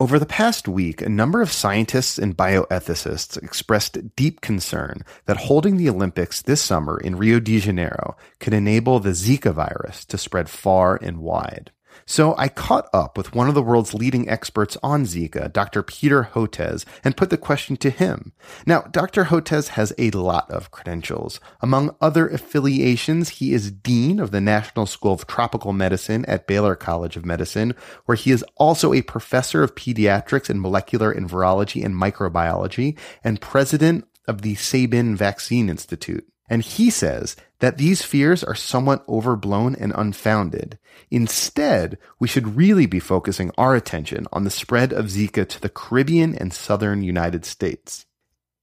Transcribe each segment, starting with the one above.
Over the past week, a number of scientists and bioethicists expressed deep concern that holding the Olympics this summer in Rio de Janeiro could enable the Zika virus to spread far and wide. So I caught up with one of the world's leading experts on Zika, Dr. Peter Hotez, and put the question to him. Now, Dr. Hotez has a lot of credentials. Among other affiliations, he is Dean of the National School of Tropical Medicine at Baylor College of Medicine, where he is also a professor of pediatrics and molecular and virology and microbiology and president of the Sabin Vaccine Institute. And he says that these fears are somewhat overblown and unfounded. Instead, we should really be focusing our attention on the spread of Zika to the Caribbean and southern United States.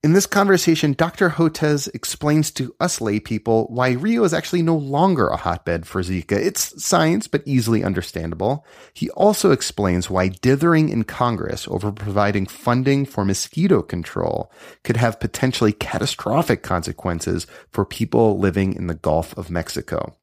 In this conversation, Dr. Hotez explains to us lay people why Rio is actually no longer a hotbed for Zika. It's science, but easily understandable. He also explains why dithering in Congress over providing funding for mosquito control could have potentially catastrophic consequences for people living in the Gulf of Mexico.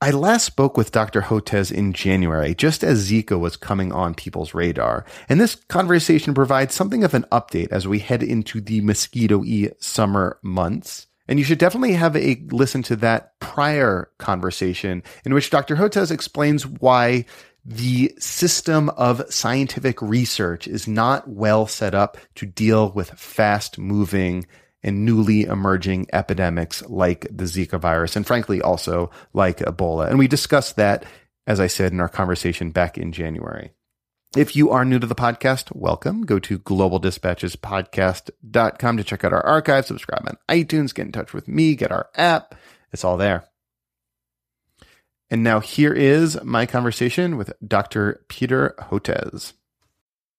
I last spoke with Dr. Hotez in January, just as Zika was coming on people's radar. And this conversation provides something of an update as we head into the mosquito y summer months. And you should definitely have a listen to that prior conversation in which Dr. Hotez explains why the system of scientific research is not well set up to deal with fast moving and newly emerging epidemics like the Zika virus, and frankly, also like Ebola. And we discussed that, as I said in our conversation back in January. If you are new to the podcast, welcome. Go to globaldispatchespodcast.com to check out our archive, subscribe on iTunes, get in touch with me, get our app. It's all there. And now here is my conversation with Dr. Peter Hotez.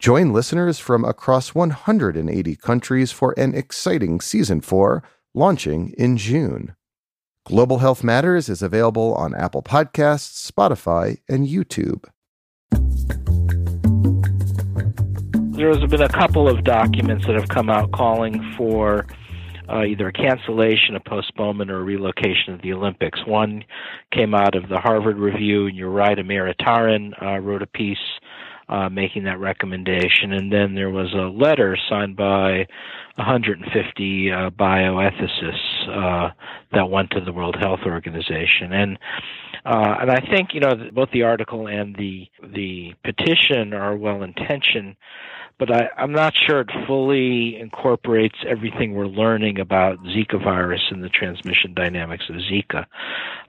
Join listeners from across 180 countries for an exciting season 4 launching in June. Global Health Matters is available on Apple Podcasts, Spotify, and YouTube. There's been a couple of documents that have come out calling for uh, either a cancellation, a postponement, or a relocation of the Olympics. One came out of the Harvard Review, and you're right, Amir Attaran uh, wrote a piece uh, making that recommendation. And then there was a letter signed by 150 uh, bioethicists uh, that went to the World Health Organization. And uh, and I think you know both the article and the the petition are well intentioned, but I, I'm not sure it fully incorporates everything we're learning about Zika virus and the transmission dynamics of Zika.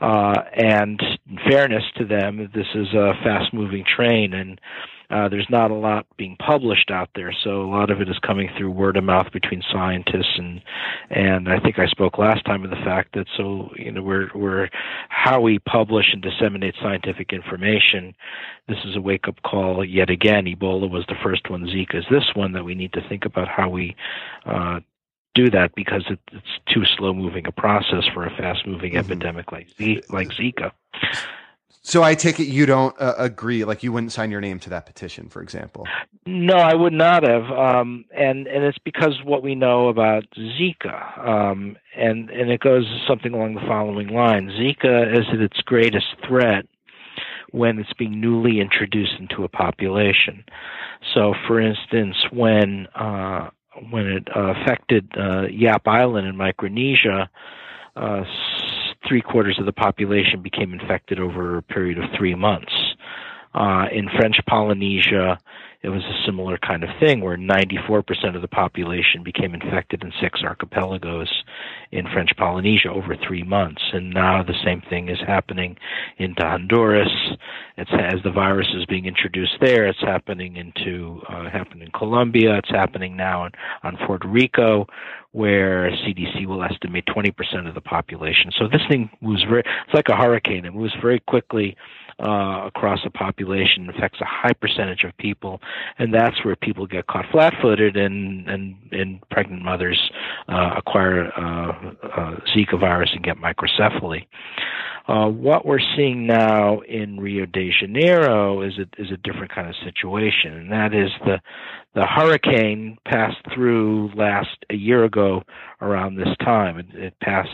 Uh, and in fairness to them, this is a fast moving train and uh, there's not a lot being published out there, so a lot of it is coming through word of mouth between scientists and and I think I spoke last time of the fact that so you know we're we're how we publish and disseminate scientific information. This is a wake up call yet again. Ebola was the first one. Zika is this one that we need to think about how we uh, do that because it, it's too slow moving a process for a fast moving mm-hmm. epidemic like Z, like Zika. So I take it you don't uh, agree, like you wouldn't sign your name to that petition, for example. No, I would not have, um, and and it's because what we know about Zika, um, and and it goes something along the following lines: Zika is at its greatest threat when it's being newly introduced into a population. So, for instance, when uh, when it affected uh, Yap Island in Micronesia. Uh, three quarters of the population became infected over a period of three months. Uh, in French Polynesia, it was a similar kind of thing where 94% of the population became infected in six archipelagos in French Polynesia over three months. And now the same thing is happening into Honduras. It's as the virus is being introduced there. It's happening into uh, happening in Colombia. It's happening now on, on Puerto Rico, where CDC will estimate 20% of the population. So this thing moves very. It's like a hurricane. It moves very quickly uh, across a population affects a high percentage of people, and that's where people get caught flat-footed, and and, and pregnant mothers uh, acquire uh, uh Zika virus and get microcephaly. Uh, what we're seeing now in Rio de Janeiro is a, is a different kind of situation, and that is the the hurricane passed through last a year ago around this time. It, it passed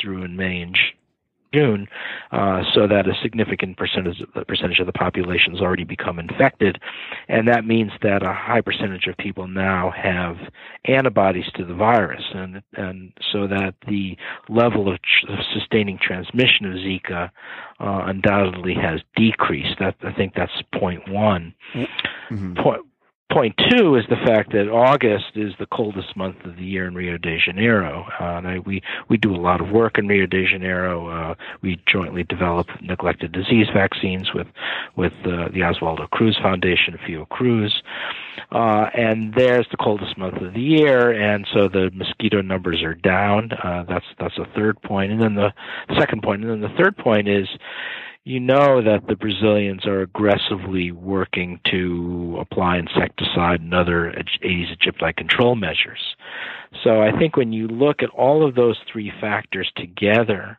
through in May and June, uh, so that a significant percentage percentage of the population has already become infected, and that means that a high percentage of people now have antibodies to the virus, and and so that the level of, tr- sustaining transmission of Zika uh, undoubtedly has decreased. That I think that's point one. Mm-hmm. Point point two is the fact that August is the coldest month of the year in Rio de Janeiro. Uh, and I, we we do a lot of work in Rio de Janeiro. Uh, we jointly develop neglected disease vaccines with with uh, the Oswaldo Cruz Foundation, Fiocruz, uh, and there's the coldest month of the year, and so the mosquito numbers are down. Uh, that's that's a third point, and then the second point, and then the third point is you know that the Brazilians are aggressively working to apply insecticide and other Aedes aegypti control measures. So I think when you look at all of those three factors together,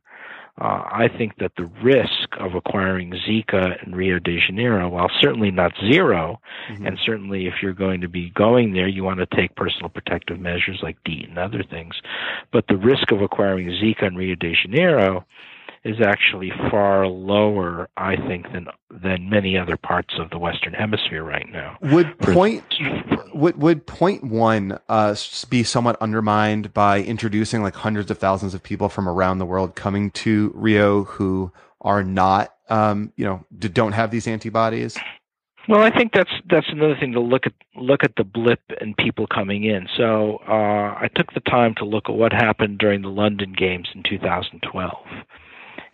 uh, I think that the risk of acquiring Zika in Rio de Janeiro, while certainly not 0 mm-hmm. and certainly if you're going to be going there, you want to take personal protective measures like DEET and other things, but the risk of acquiring Zika in Rio de Janeiro is actually far lower, I think, than than many other parts of the Western Hemisphere right now. Would point would would point one uh, be somewhat undermined by introducing like hundreds of thousands of people from around the world coming to Rio who are not, um, you know, don't have these antibodies? Well, I think that's that's another thing to look at look at the blip and people coming in. So uh, I took the time to look at what happened during the London Games in 2012.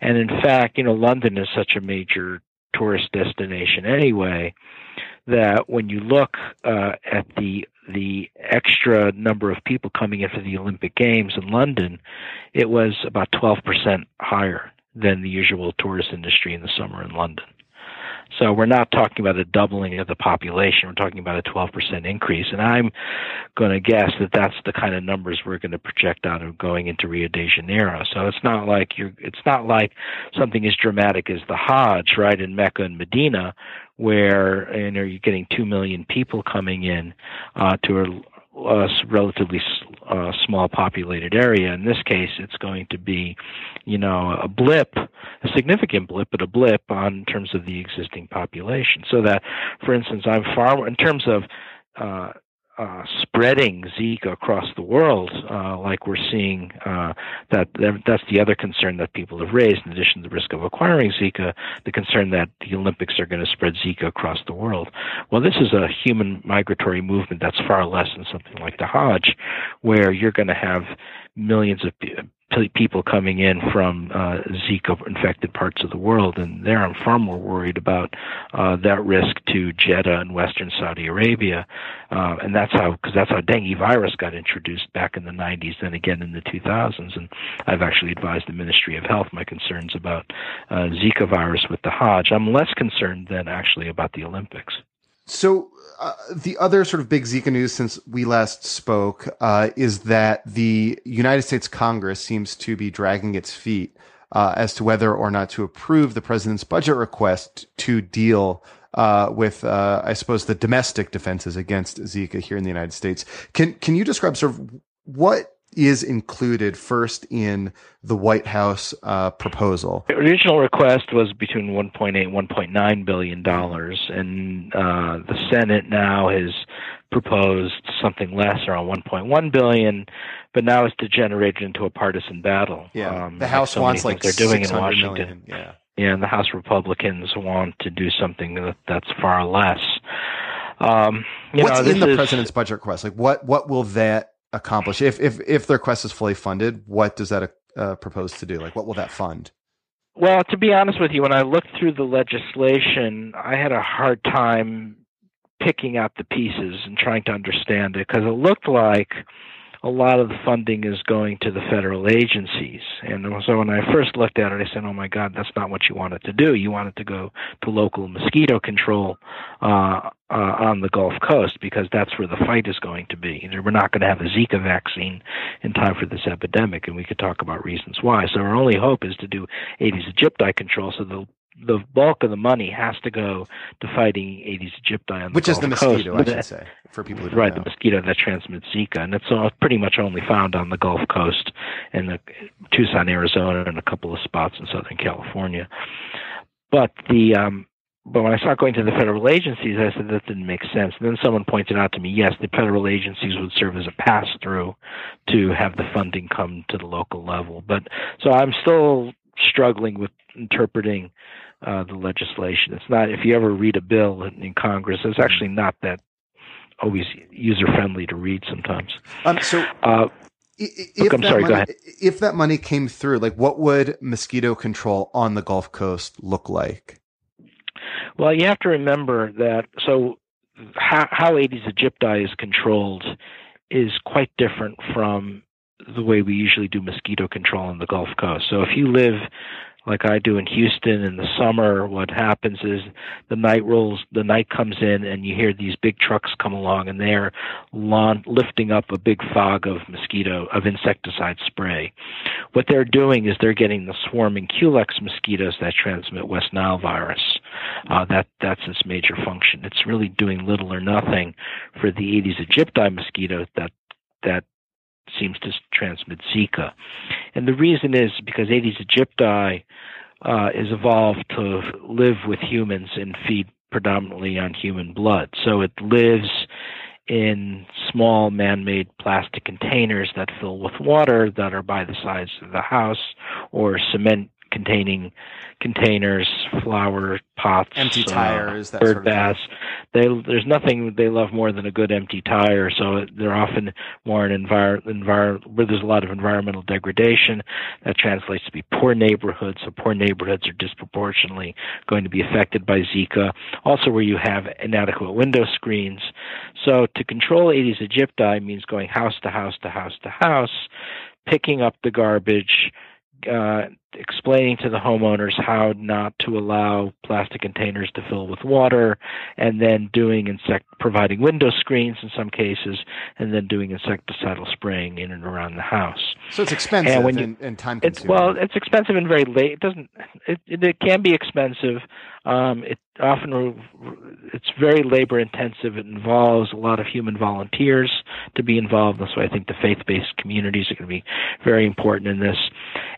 And in fact, you know, London is such a major tourist destination anyway that when you look uh, at the the extra number of people coming in for the Olympic Games in London, it was about 12% higher than the usual tourist industry in the summer in London. So we're not talking about a doubling of the population. We're talking about a 12% increase. And I'm going to guess that that's the kind of numbers we're going to project out of going into Rio de Janeiro. So it's not like you're, it's not like something as dramatic as the Hajj, right, in Mecca and Medina, where you know you're getting two million people coming in uh, to a, a relatively uh, small populated area. In this case, it's going to be, you know, a blip, a significant blip, but a blip on terms of the existing population. So that, for instance, I'm far in terms of uh, uh, spreading Zika across the world, uh, like we're seeing. Uh, that that's the other concern that people have raised. In addition to the risk of acquiring Zika, the concern that the Olympics are going to spread Zika across the world. Well, this is a human migratory movement that's far less than something like the Hajj, where you're going to have millions of people coming in from uh, Zika infected parts of the world, and there I'm far more worried about uh, that risk to Jeddah and Western Saudi Arabia, uh, and that's how because that's how dengue virus got introduced back in the 90s, then again in the 2000s, and I've actually advised the Ministry of Health my concerns about uh, Zika virus with the Hajj. I'm less concerned than actually about the Olympics. So uh, the other sort of big Zika news since we last spoke uh, is that the United States Congress seems to be dragging its feet uh, as to whether or not to approve the president's budget request to deal uh, with, uh, I suppose, the domestic defenses against Zika here in the United States. Can can you describe sort of what is included first in the White House uh, proposal. The original request was between 1.8 and 1.9 billion dollars, and uh, the Senate now has proposed something less, around 1.1 billion. But now it's degenerated into a partisan battle. Yeah, um, the House so wants like they're doing in Washington. Million. Yeah. Yeah, and the House Republicans want to do something that, that's far less. Um, What's know, in the is, president's budget request? Like, what what will that accomplish if if if their quest is fully funded? What does that uh, propose to do? Like, what will that fund? Well, to be honest with you, when I looked through the legislation, I had a hard time picking out the pieces and trying to understand it because it looked like a lot of the funding is going to the federal agencies. And so when I first looked at it, I said, oh my God, that's not what you wanted to do. You wanted to go to local mosquito control uh, uh, on the Gulf Coast because that's where the fight is going to be. We're not going to have a Zika vaccine in time for this epidemic, and we could talk about reasons why. So our only hope is to do Aedes aegypti control so the the bulk of the money has to go to fighting Aedes aegypti on the which Gulf is the mosquito, I should say, for people who right, know. the mosquito that transmits Zika, and it's all pretty much only found on the Gulf Coast and the Tucson, Arizona, and a couple of spots in Southern California. But the um, but when I started going to the federal agencies, I said that didn't make sense. And then someone pointed out to me, yes, the federal agencies would serve as a pass through to have the funding come to the local level. But so I'm still struggling with interpreting uh, the legislation. It's not if you ever read a bill in, in Congress, it's actually not that always user friendly to read sometimes. Um, so. Uh, if I'm that sorry, money, go ahead. If that money came through, like what would mosquito control on the Gulf Coast look like? Well, you have to remember that. So, how, how Aedes aegypti is controlled is quite different from the way we usually do mosquito control on the Gulf Coast. So, if you live like I do in Houston in the summer, what happens is the night rolls, the night comes in, and you hear these big trucks come along, and they're lawn, lifting up a big fog of mosquito of insecticide spray. What they're doing is they're getting the swarming Culex mosquitoes that transmit West Nile virus. Uh, that that's its major function. It's really doing little or nothing for the Aedes aegypti mosquito that that seems to transmit Zika. And the reason is because Aedes aegypti uh, is evolved to live with humans and feed predominantly on human blood. So it lives in small man-made plastic containers that fill with water that are by the sides of the house or cement containing containers, flower pots, empty uh, tires, that bird sort of thing. They, there's nothing they love more than a good empty tire. So they're often more in envir- envir- where there's a lot of environmental degradation. That translates to be poor neighborhoods. So poor neighborhoods are disproportionately going to be affected by Zika. Also, where you have inadequate window screens. So to control Aedes aegypti means going house to house to house to house, picking up the garbage, uh, explaining to the homeowners how not to allow plastic containers to fill with water, and then doing insect providing window screens in some cases, and then doing insecticidal spraying in and around the house. So it's expensive And and, when you- and time It's consuming. well, it's expensive and very late. It doesn't. It, it, it can be expensive. Um, it often it's very labor intensive. It involves a lot of human volunteers to be involved. That's why I think the faith based communities are going to be very important in this.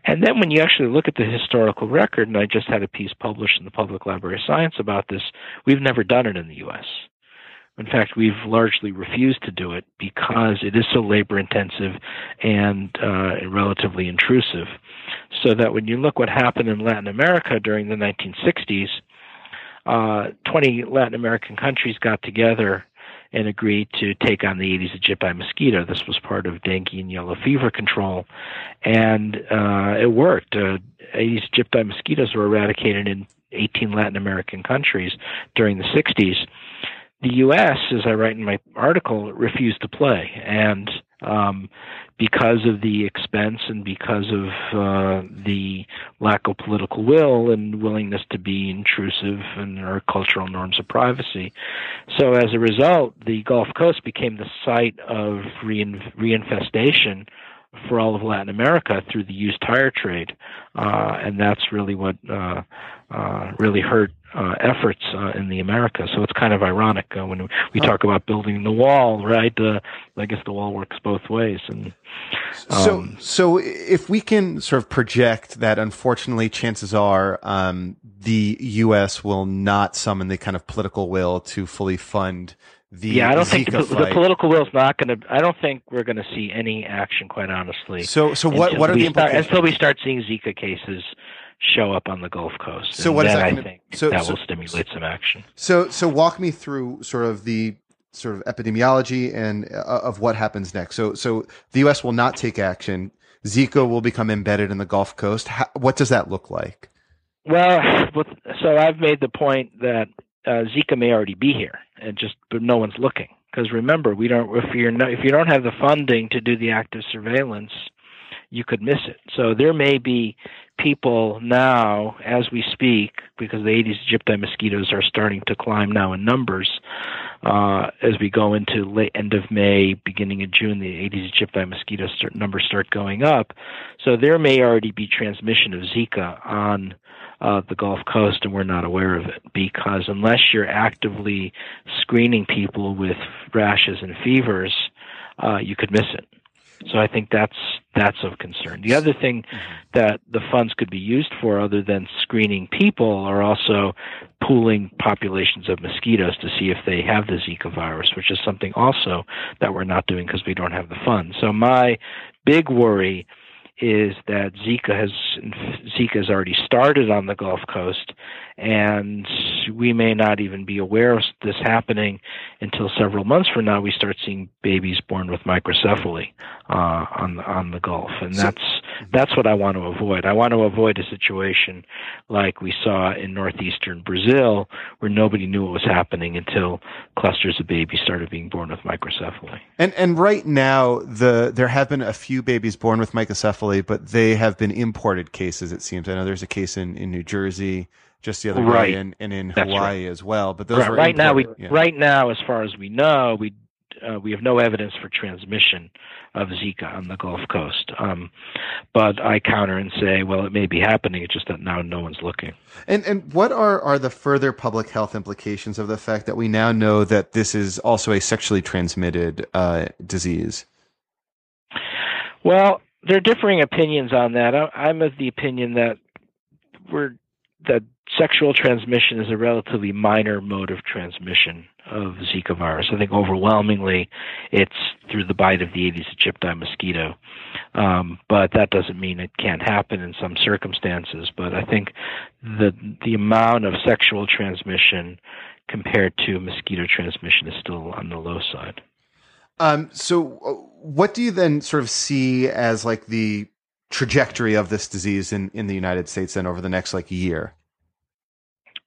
And then when you actually look at the historical record, and I just had a piece published in the Public Library of Science about this, we've never done it in the U.S. In fact, we've largely refused to do it because it is so labor intensive and uh, relatively intrusive. So that when you look what happened in Latin America during the 1960s, uh, 20 Latin American countries got together and agreed to take on the Aedes aegypti mosquito. This was part of dengue and yellow fever control, and uh, it worked. Uh, Aedes aegypti mosquitoes were eradicated in 18 Latin American countries during the 60s. The U.S., as I write in my article, refused to play, and um, because of the expense and because of uh, the lack of political will and willingness to be intrusive in our cultural norms of privacy. So, as a result, the Gulf Coast became the site of rein- reinfestation for all of Latin America through the used tire trade, uh, and that's really what uh, uh, really hurt uh, efforts uh, in the Americas. So it's kind of ironic uh, when we talk about building the wall, right? Uh, I guess the wall works both ways, and so, um, so if we can sort of project that, unfortunately, chances are um, the U.S. will not summon the kind of political will to fully fund the yeah, I don't Zika think the, the political will is not going to. I don't think we're going to see any action, quite honestly. so, so what? What are the start, until we start seeing Zika cases show up on the Gulf Coast? So And what is that I gonna- think so- that so- will stimulate some action. So, so walk me through sort of the sort of epidemiology and uh, of what happens next. So, so the U.S. will not take action. Zika will become embedded in the Gulf Coast. How, what does that look like? Well, so I've made the point that uh, Zika may already be here, and just but no one's looking. Because remember, we don't if you're if you don't have the funding to do the active surveillance, you could miss it. So there may be people now, as we speak, because the Aedes aegypti mosquitoes are starting to climb now in numbers. Uh, as we go into late end of May, beginning of June, the Aedes aegypti mosquito start, numbers start going up. So there may already be transmission of Zika on uh, the Gulf Coast, and we're not aware of it because unless you're actively screening people with rashes and fevers, uh, you could miss it. So I think that's that's of concern. The other thing mm-hmm. that the funds could be used for, other than screening people, are also pooling populations of mosquitoes to see if they have the Zika virus, which is something also that we're not doing because we don't have the funds. So my big worry is that Zika has Zika has already started on the Gulf Coast, and we may not even be aware of this happening until several months from now. We start seeing babies born with microcephaly uh, on the, on the Gulf, and so, that's that's what I want to avoid. I want to avoid a situation like we saw in northeastern Brazil, where nobody knew what was happening until clusters of babies started being born with microcephaly. And and right now, the there have been a few babies born with microcephaly, but they have been imported cases. It seems. I know there's a case in in New Jersey just the other right. day, and, and in That's Hawaii right. as well. But those right, right now, we yeah. right now, as far as we know, we uh, we have no evidence for transmission of Zika on the Gulf Coast. Um, but I counter and say, well, it may be happening. It's just that now no one's looking. And and what are are the further public health implications of the fact that we now know that this is also a sexually transmitted uh, disease? Well, there are differing opinions on that. I'm of the opinion that we're that sexual transmission is a relatively minor mode of transmission of Zika virus. I think overwhelmingly it's through the bite of the Aedes aegypti mosquito. Um, but that doesn't mean it can't happen in some circumstances. But I think the the amount of sexual transmission compared to mosquito transmission is still on the low side. Um, so, uh, what do you then sort of see as like the trajectory of this disease in, in the United States then over the next like year?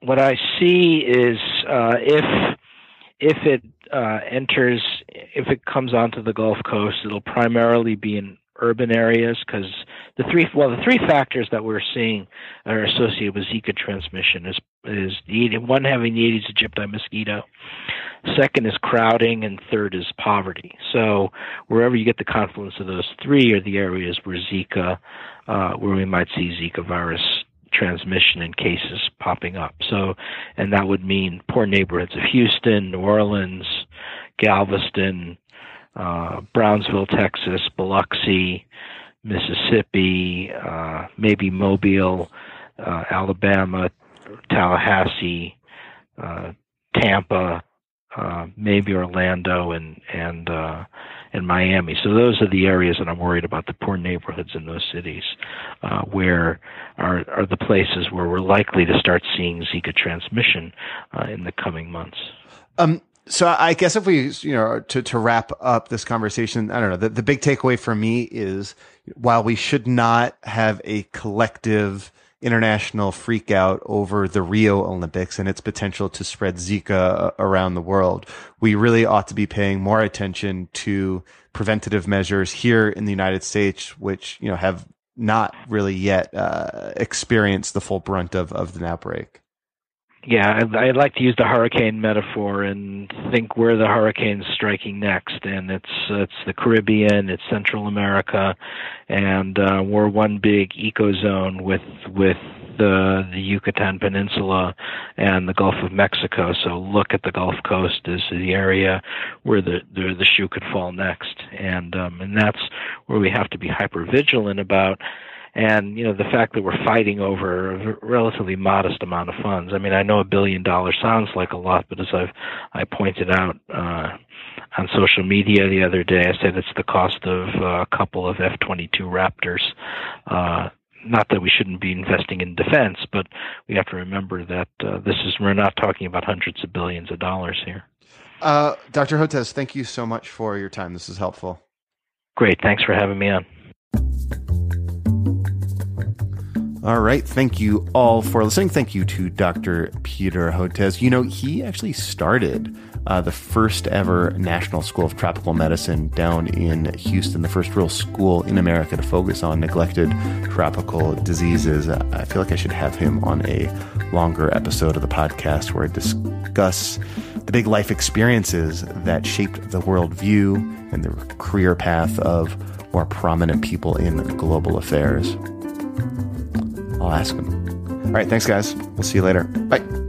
What I see is uh, if if it uh, enters, if it comes onto the Gulf Coast, it'll primarily be in urban areas because the three well the three factors that we're seeing are associated with Zika transmission is is the one having the Aedes aegypti mosquito, second is crowding, and third is poverty. So wherever you get the confluence of those three are the areas where Zika, uh, where we might see Zika virus transmission and cases popping up. So, and that would mean poor neighborhoods of Houston, New Orleans, Galveston, uh, Brownsville, Texas, Biloxi, Mississippi, uh, maybe Mobile, uh, Alabama, Tallahassee, uh, Tampa, uh, maybe Orlando, and and uh, and Miami. So those are the areas that I'm worried about. The poor neighborhoods in those cities, uh, where are are the places where we're likely to start seeing Zika transmission uh, in the coming months. Um, so I guess if we, you know, to, to wrap up this conversation, I don't know, the, the big takeaway for me is while we should not have a collective international freakout over the Rio Olympics and its potential to spread Zika around the world, we really ought to be paying more attention to preventative measures here in the United States, which, you know, have not really yet uh, experienced the full brunt of, of the outbreak yeah, I, would like to use the hurricane metaphor and think where the hurricane's striking next, and it's it's the Caribbean, it's Central America, and uh, we're one big ecozone with with the the Yucatan Peninsula and the Gulf of Mexico. So look at the Gulf Coast as the area where the the, the shoe could fall next, and um, and that's where we have to be hyper vigilant about and you know the fact that we're fighting over a relatively modest amount of funds. I mean, I know a billion dollars sounds like a lot, but as I've I pointed out uh, on social media the other day, I said it's the cost of uh, a couple of F-22 Raptors. Uh, not that we shouldn't be investing in defense, but we have to remember that uh, this is we're not talking about hundreds of billions of dollars here. Uh, Dr. Hotez, thank you so much for your time. This is helpful. Great. Thanks for having me on. All right. Thank you all for listening. Thank you to Dr. Peter Hotez. You know, he actually started uh, the first ever National School of Tropical Medicine down in Houston, the first real school in America to focus on neglected tropical diseases. I feel like I should have him on a longer episode of the podcast where I discuss the big life experiences that shaped the worldview and the career path of more prominent people in global affairs. I'll ask him. All right, thanks, guys. We'll see you later. Bye.